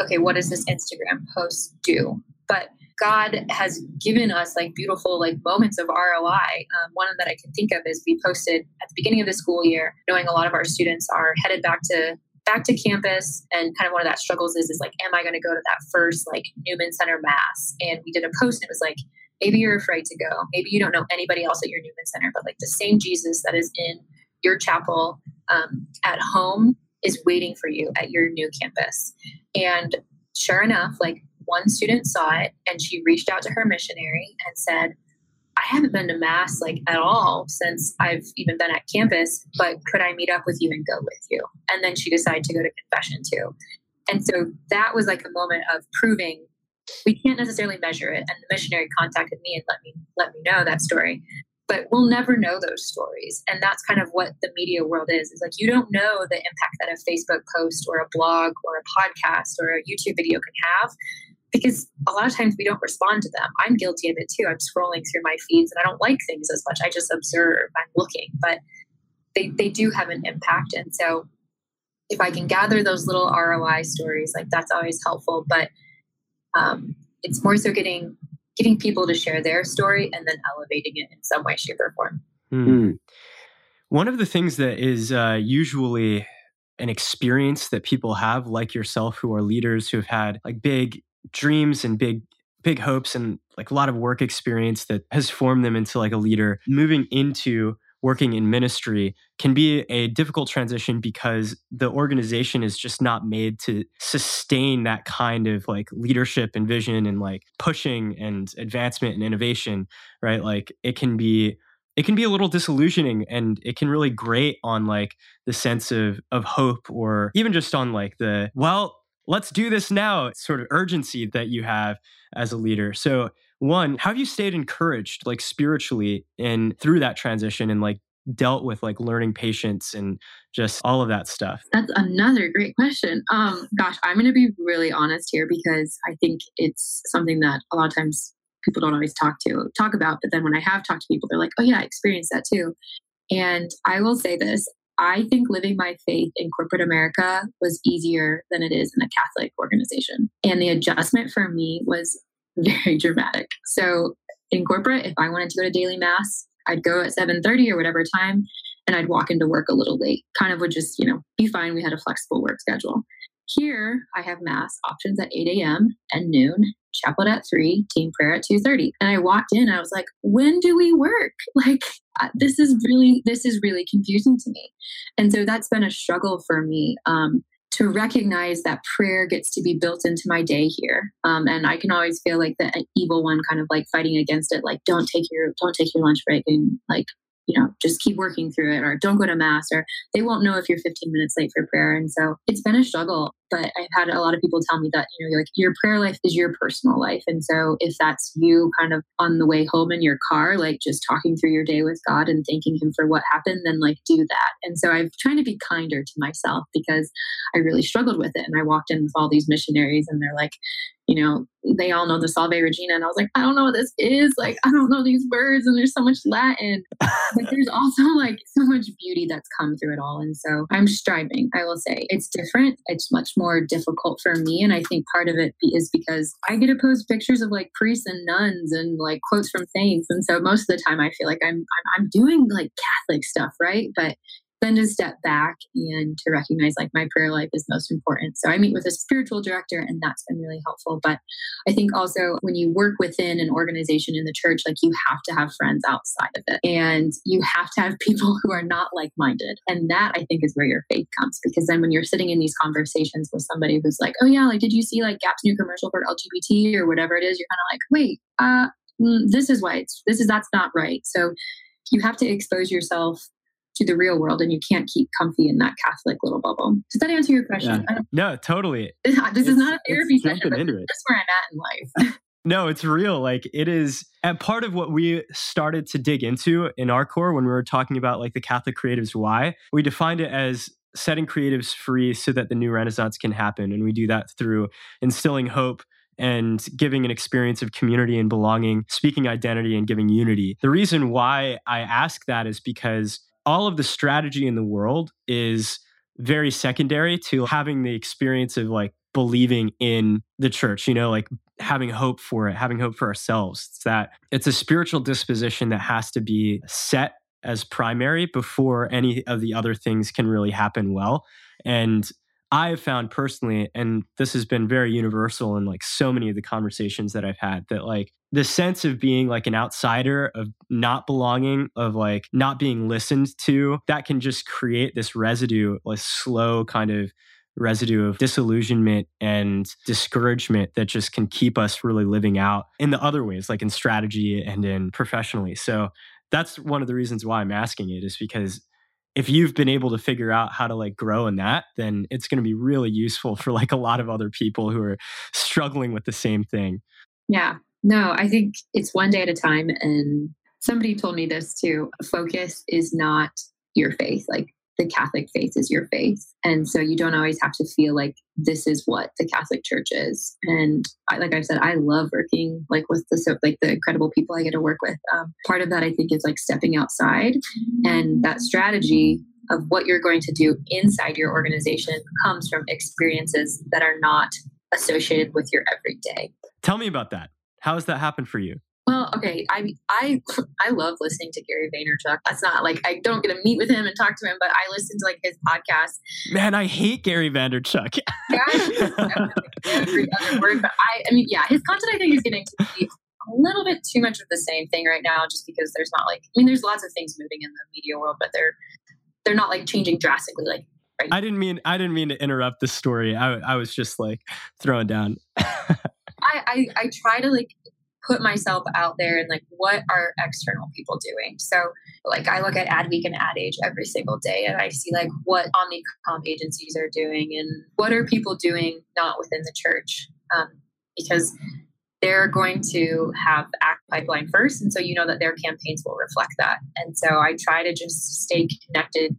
okay, what does this Instagram post do? But God has given us like beautiful like moments of ROI. Um, one that I can think of is we posted at the beginning of the school year, knowing a lot of our students are headed back to back to campus. And kind of one of that struggles is is like am i going to go to that first like newman center mass? And we did a post and it was like maybe you're afraid to go. Maybe you don't know anybody else at your newman center but like the same jesus that is in your chapel um, at home is waiting for you at your new campus. And sure enough like one student saw it and she reached out to her missionary and said I haven't been to mass like at all since I've even been at campus, but could I meet up with you and go with you? And then she decided to go to confession too. And so that was like a moment of proving we can't necessarily measure it. And the missionary contacted me and let me let me know that story. But we'll never know those stories. And that's kind of what the media world is. Is like you don't know the impact that a Facebook post or a blog or a podcast or a YouTube video can have because a lot of times we don't respond to them. I'm guilty of it too. I'm scrolling through my feeds and I don't like things as much. I just observe, I'm looking, but they, they do have an impact. And so if I can gather those little ROI stories, like that's always helpful. But um, it's more so getting getting people to share their story and then elevating it in some way, shape, or form. Mm. One of the things that is uh, usually an experience that people have, like yourself, who are leaders who have had like big dreams and big big hopes and like a lot of work experience that has formed them into like a leader. Moving into working in ministry can be a difficult transition because the organization is just not made to sustain that kind of like leadership and vision and like pushing and advancement and innovation right? Like it can be it can be a little disillusioning and it can really grate on like the sense of of hope or even just on like the well let's do this now sort of urgency that you have as a leader. So one how have you stayed encouraged like spiritually and through that transition and like dealt with like learning patience and just all of that stuff? That's another great question. Um gosh i'm going to be really honest here because i think it's something that a lot of times people don't always talk to talk about but then when i have talked to people they're like oh yeah i experienced that too. And i will say this I think living my faith in corporate America was easier than it is in a Catholic organization. And the adjustment for me was *laughs* very dramatic. So in corporate, if I wanted to go to daily mass, I'd go at 7:30 or whatever time and I'd walk into work a little late. Kind of would just, you know, be fine. We had a flexible work schedule. Here, I have mass options at 8 a.m. and noon, chapel at 3, team prayer at 2.30. And I walked in, I was like, when do we work? *laughs* Like, this is really, this is really confusing to me. And so that's been a struggle for me. Um, to recognize that prayer gets to be built into my day here um, and i can always feel like the evil one kind of like fighting against it like don't take your don't take your lunch break and like you know, just keep working through it or don't go to mass or they won't know if you're 15 minutes late for prayer. And so it's been a struggle, but I've had a lot of people tell me that, you know, like your prayer life is your personal life. And so if that's you kind of on the way home in your car, like just talking through your day with God and thanking Him for what happened, then like do that. And so I've trying to be kinder to myself because I really struggled with it. And I walked in with all these missionaries and they're like, you know, they all know the Salve Regina. And I was like, I don't know what this is. Like, I don't know these words. And there's so much Latin. but *laughs* there's also like so much beauty that's come through it all. And so I'm striving, I will say. It's different. It's much more difficult for me. And I think part of it is because I get to post pictures of like priests and nuns and like quotes from saints. And so most of the time I feel like I'm, I'm, I'm doing like Catholic stuff, right? But then to step back and to recognize like my prayer life is most important. So I meet with a spiritual director and that's been really helpful. But I think also when you work within an organization in the church, like you have to have friends outside of it and you have to have *laughs* people who are not like minded. And that I think is where your faith comes because then when you're sitting in these conversations with somebody who's like, oh yeah, like did you see like Gap's new commercial for LGBT or whatever it is, you're kind of like, wait, uh, mm, this is why it's, this is, that's not right. So you have to expose yourself to the real world and you can't keep comfy in that Catholic little bubble. Does that answer your question? Yeah. No, totally. *laughs* this it's, is not a therapy session, but into it. that's where I'm at in life. *laughs* no, it's real. Like it is, and part of what we started to dig into in our core when we were talking about like the Catholic creatives why, we defined it as setting creatives free so that the new renaissance can happen. And we do that through instilling hope and giving an experience of community and belonging, speaking identity and giving unity. The reason why I ask that is because all of the strategy in the world is very secondary to having the experience of like believing in the church, you know, like having hope for it, having hope for ourselves. It's that it's a spiritual disposition that has to be set as primary before any of the other things can really happen well. And I have found personally, and this has been very universal in like so many of the conversations that I've had, that like the sense of being like an outsider, of not belonging, of like not being listened to, that can just create this residue, a slow kind of residue of disillusionment and discouragement that just can keep us really living out in the other ways, like in strategy and in professionally. So that's one of the reasons why I'm asking it is because if you've been able to figure out how to like grow in that, then it's going to be really useful for like a lot of other people who are struggling with the same thing. Yeah. No, I think it's one day at a time. And somebody told me this too focus is not your faith. Like, the Catholic faith is your faith. And so you don't always have to feel like this is what the Catholic Church is. And I, like I said, I love working like with the so like the incredible people I get to work with. Um, part of that I think is like stepping outside, and that strategy of what you're going to do inside your organization comes from experiences that are not associated with your everyday. Tell me about that. How has that happened for you? Well, okay, I I *laughs* I love listening to Gary Vaynerchuk. That's not like I don't get to meet with him and talk to him, but I listen to like his podcast. Man, I hate Gary Vaynerchuk. every other *laughs* word, but I I mean, yeah, his content I think is getting to be a little bit too much of the same thing right now, just because there's not like I mean, there's lots of things moving in the media world, but they're they're not like changing drastically like right I didn't mean I didn't mean to interrupt the story. I I was just like throwing down. *laughs* I, I, I try to like put myself out there and like what are external people doing? So like i look at adweek and ad age every single day and i see like what omnicom agencies are doing and what are people doing not within the church um, because they're going to have act pipeline first and so you know that their campaigns will reflect that. And so i try to just stay connected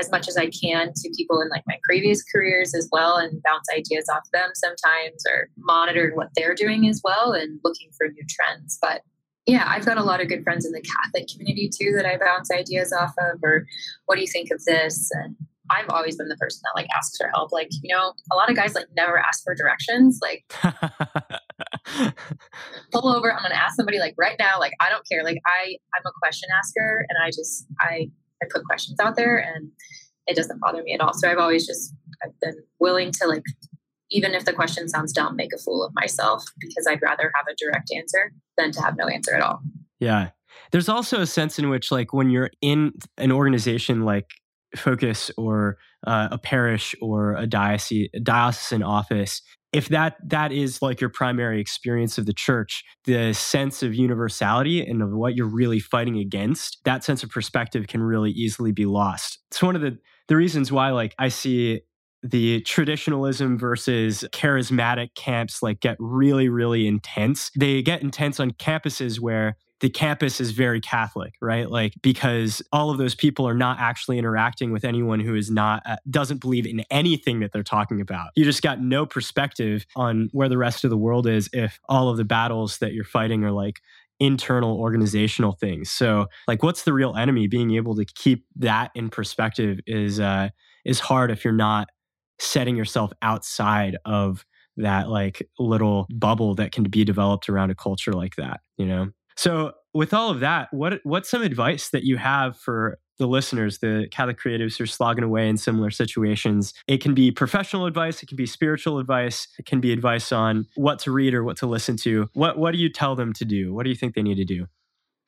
as much as I can to people in like my previous careers as well and bounce ideas off them sometimes or monitor what they're doing as well and looking for new trends. But yeah, I've got a lot of good friends in the Catholic community too that I bounce ideas off of or what do you think of this? And I've always been the person that like asks for help. Like, you know, a lot of guys like never ask for directions. Like *laughs* pull over, I'm gonna ask somebody like right now, like I don't care. Like I I'm a question asker and I just I I put questions out there and it doesn't bother me at all. So I've always just I've been willing to like even if the question sounds dumb, make a fool of myself because I'd rather have a direct answer than to have no answer at all. Yeah. There's also a sense in which like when you're in an organization like Focus or uh, a parish or a diocese, a diocesan office, if that that is like your primary experience of the church the sense of universality and of what you're really fighting against that sense of perspective can really easily be lost. It's one of the the reasons why like i see the traditionalism versus charismatic camps like get really really intense. They get intense on campuses where the campus is very Catholic, right? Like because all of those people are not actually interacting with anyone who is not uh, doesn't believe in anything that they're talking about. You just got no perspective on where the rest of the world is if all of the battles that you're fighting are like internal organizational things. So, like what's the real enemy? Being able to keep that in perspective is uh is hard if you're not setting yourself outside of that like little bubble that can be developed around a culture like that, you know? So, with all of that, what what's some advice that you have for the listeners, the Catholic creatives who are slogging away in similar situations? It can be professional advice, it can be spiritual advice, it can be advice on what to read or what to listen to. What what do you tell them to do? What do you think they need to do?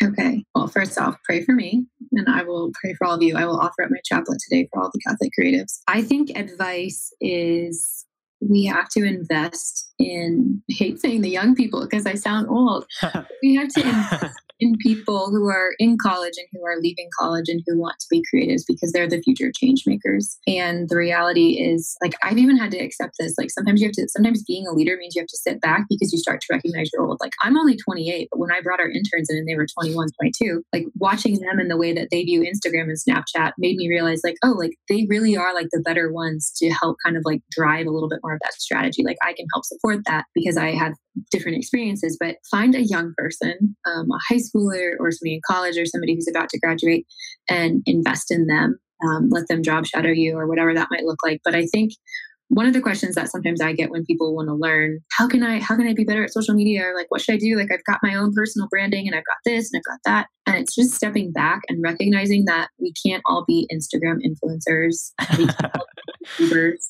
Okay. Well, first off, pray for me, and I will pray for all of you. I will offer up my chaplet today for all the Catholic creatives. I think advice is we have to invest in I hate saying the young people because I sound old. *laughs* we have to invest in people who are in college and who are leaving college and who want to be creatives because they're the future change makers. And the reality is, like, I've even had to accept this. Like, sometimes you have to, sometimes being a leader means you have to sit back because you start to recognize your old. Like, I'm only 28, but when I brought our interns in and they were 21, 22, like, watching them and the way that they view Instagram and Snapchat made me realize, like, oh, like, they really are like the better ones to help kind of like drive a little bit more of that strategy. Like, I can help support that because I have different experiences, but find a young person, um, a high schooler or somebody in college or somebody who's about to graduate and invest in them. Um, let them job shadow you or whatever that might look like. But I think one of the questions that sometimes I get when people want to learn how can I how can I be better at social media or like what should I do? Like I've got my own personal branding and I've got this and I've got that. And it's just stepping back and recognizing that we can't all be Instagram influencers.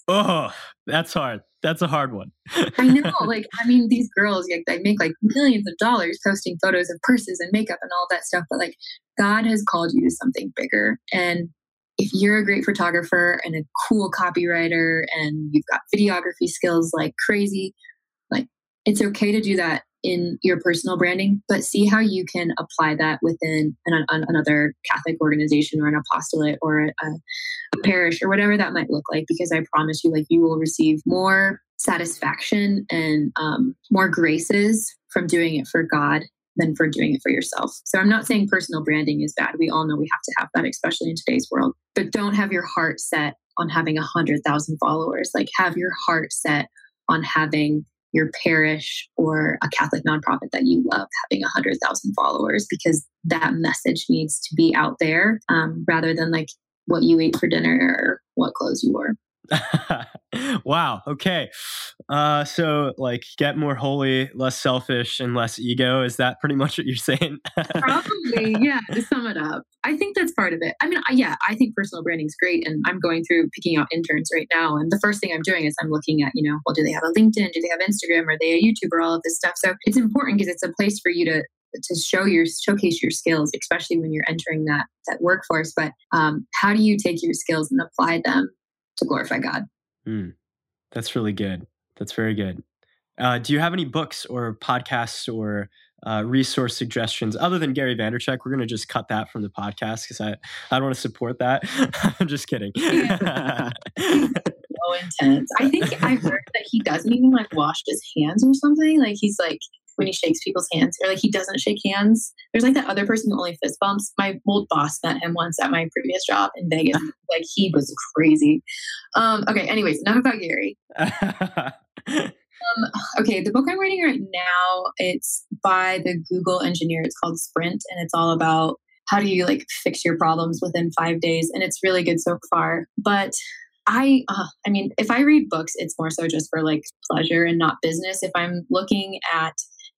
*laughs* oh, that's hard. That's a hard one. *laughs* I know. *laughs* Like, I mean, these girls, like, they make like millions of dollars posting photos of purses and makeup and all that stuff. But like, God has called you to something bigger. And if you're a great photographer and a cool copywriter and you've got videography skills like crazy, like, it's okay to do that in your personal branding, but see how you can apply that within an, an, another Catholic organization or an apostolate or a, a parish or whatever that might look like. Because I promise you, like you will receive more satisfaction and um, more graces from doing it for God than for doing it for yourself. So I'm not saying personal branding is bad. We all know we have to have that, especially in today's world. But don't have your heart set on having a hundred thousand followers. Like have your heart set on having your parish or a Catholic nonprofit that you love having a hundred thousand followers because that message needs to be out there um, rather than like what you ate for dinner or what clothes you wore. *laughs* wow. Okay. Uh, so, like, get more holy, less selfish, and less ego. Is that pretty *laughs* much what you're saying? Probably. Yeah. To sum it up, I think that's part of it. I mean, yeah, I think personal branding is great, and I'm going through picking out interns right now. And the first thing I'm doing is I'm looking at, you know, well, do they have a LinkedIn? Do they have Instagram? Are they a YouTuber? All of this stuff. So it's important because it's a place for you to to show your showcase your skills, especially when you're entering that that workforce. But um, how do you take your skills and apply them to glorify God? Mm, that's really good. That's very good. Uh, do you have any books or podcasts or uh, resource suggestions other than Gary Vaynerchuk? We're going to just cut that from the podcast because I, I don't want to support that. *laughs* I'm just kidding. *laughs* *laughs* so intense. I think I heard that he doesn't even like wash his hands or something. Like he's like when he shakes people's hands or like he doesn't shake hands. There's like that other person who only fist bumps. My old boss met him once at my previous job in Vegas. *laughs* like he was crazy. Um, okay, anyways, enough about Gary. *laughs* um, okay, the book I'm reading right now, it's by the Google engineer. It's called Sprint and it's all about how do you like fix your problems within five days and it's really good so far but I, uh, I mean, if I read books, it's more so just for like pleasure and not business. If I'm looking at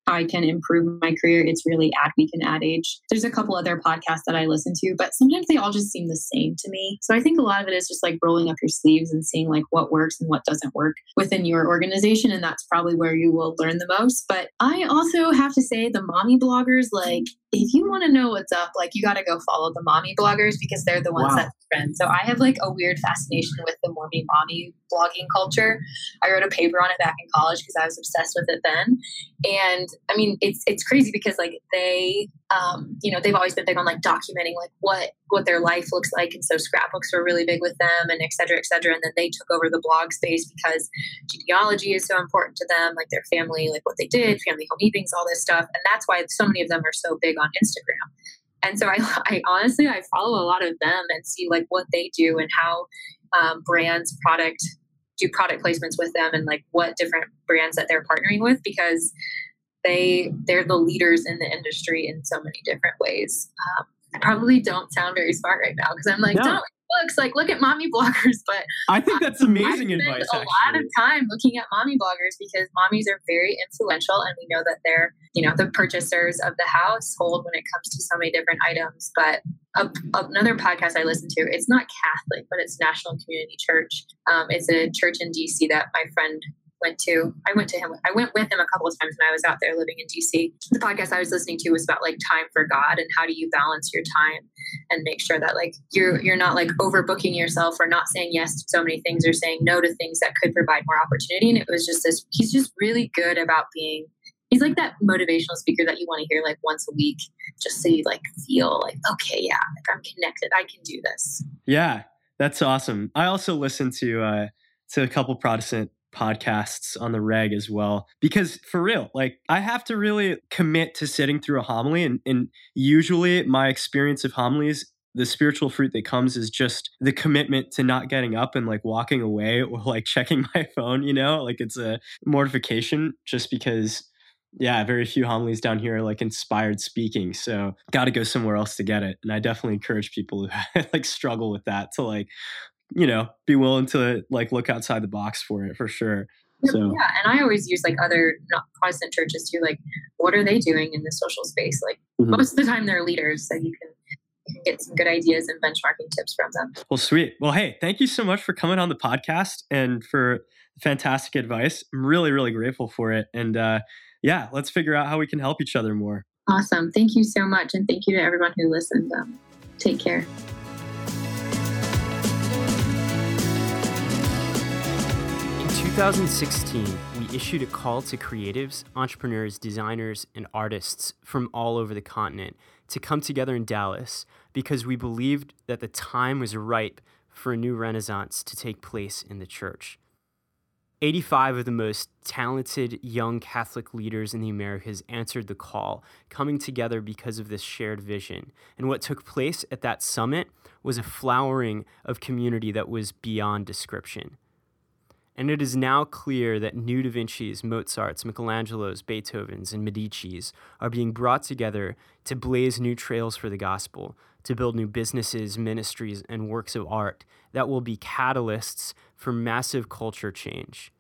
I can improve my career, it's really Ad Week and Ad Age. There's a couple other podcasts that I listen to, but sometimes they all just seem the same to me. So I think a lot of it is just like rolling up your sleeves and seeing like what works and what doesn't work within your organization. And that's probably where you will learn the most. But I also have to say the mommy bloggers, like if you want to know what's up, like you got to go follow the mommy bloggers because they're the ones wow. that trend. So I have like a weird fascination with the mommy mommy blogging culture. I wrote a paper on it back in college because I was obsessed with it then. And I mean, it's it's crazy because like they, um, you know, they've always been big on like documenting like what what their life looks like, and so scrapbooks were really big with them, and et cetera, et cetera. And then they took over the blog space because genealogy is so important to them, like their family, like what they did, family home evenings, all this stuff, and that's why so many of them are so big on Instagram. And so I, *laughs* I honestly I follow a lot of them and see like what they do and how um, brands product do product placements with them and like what different brands that they're partnering with because they they're the leaders in the industry in so many different ways. Um, I probably don't sound very smart right now because I'm like, no. don't books, like look at mommy *laughs* bloggers. But I think that's amazing I advice. A actually. lot of time looking at mommy bloggers because mommies are very influential, and we know that they're you know the purchasers of the household when it comes to so many different items. But a, another podcast I listen to, it's not Catholic, but it's National Community Church. Um, it's a church in DC that my friend went to. I went to him. I went with him a couple of times when I was out there living in DC. The podcast I was listening to was about like time for God and how do you balance your time and make sure that like you're you're not like overbooking yourself or not saying yes to so many things or saying no to things that could provide more opportunity. And it was just this. He's just really good about being he's like that motivational speaker that you want to hear like once a week just so you like feel like okay yeah like i'm connected i can do this yeah that's awesome i also listen to uh to a couple protestant podcasts on the reg as well. Because for real like i have to really commit to sitting through a homily and, and usually my experience of homilies the spiritual fruit that comes is just the commitment to not getting up and like walking away or like *laughs* checking my phone you know? Like it's a mortification just because yeah very few homilies down here are like inspired speaking so got to go somewhere else to get it and i definitely encourage people who *laughs* like struggle with that to like you know, be willing to like look outside the box for it for sure. So yeah, and I always use like other not Protestant churches too. Like, what are they doing in the social space? Like mm-hmm. most of the time, they're leaders, so you can you can get some good ideas and benchmarking tips from them. Well, sweet. Well, hey, thank you so much for coming on the podcast and for fantastic advice. I'm really, really grateful for it. And uh, yeah, let's figure out how we can help each other more. Awesome. Thank you so much, and thank you to everyone who listened. Um, take care. 2016, we issued a call to creatives, entrepreneurs, designers, and artists from all over the continent to come together in Dallas because we believed that the time was ripe for a new renaissance to take place in the church. 85 of the most talented young Catholic leaders in the Americas answered the call, coming together because of this shared vision. And what took place at that summit was a flowering of community that was beyond description. And it is now clear that new Da Vinci's, Mozart's, Michelangelo's, Beethoven's, and Medici's are being brought together to blaze new trails for the gospel, to build new businesses, ministries, and works of art that will be catalysts for massive culture change.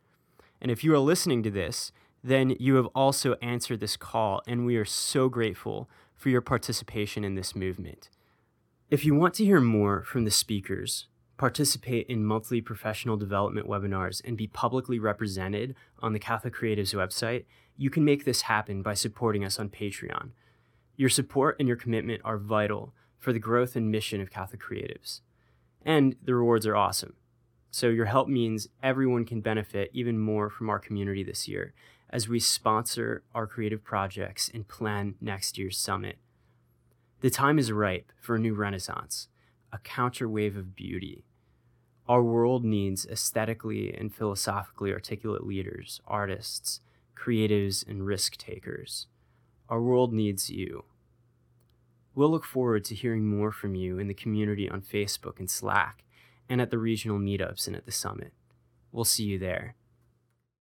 And if you are listening to this, then you have also answered this call, and we are so grateful for your participation in this movement. If you want to hear more from the speakers, participate in monthly professional development webinars, and be publicly represented on the Catholic Creatives website, you can make this happen by supporting us on Patreon. Your support and your commitment are vital for the growth and mission of Catholic Creatives. And the rewards are awesome. So your help means everyone can benefit even more from our community this year as we sponsor our creative projects and plan next year's summit. The time is ripe for a new renaissance, a counterwave of beauty. Our world needs aesthetically and philosophically articulate leaders, artists, creatives, and risk takers. Our world needs you. We'll look forward to hearing more from you in the community on Facebook and Slack and at the regional meetups and at the summit. We'll see you there.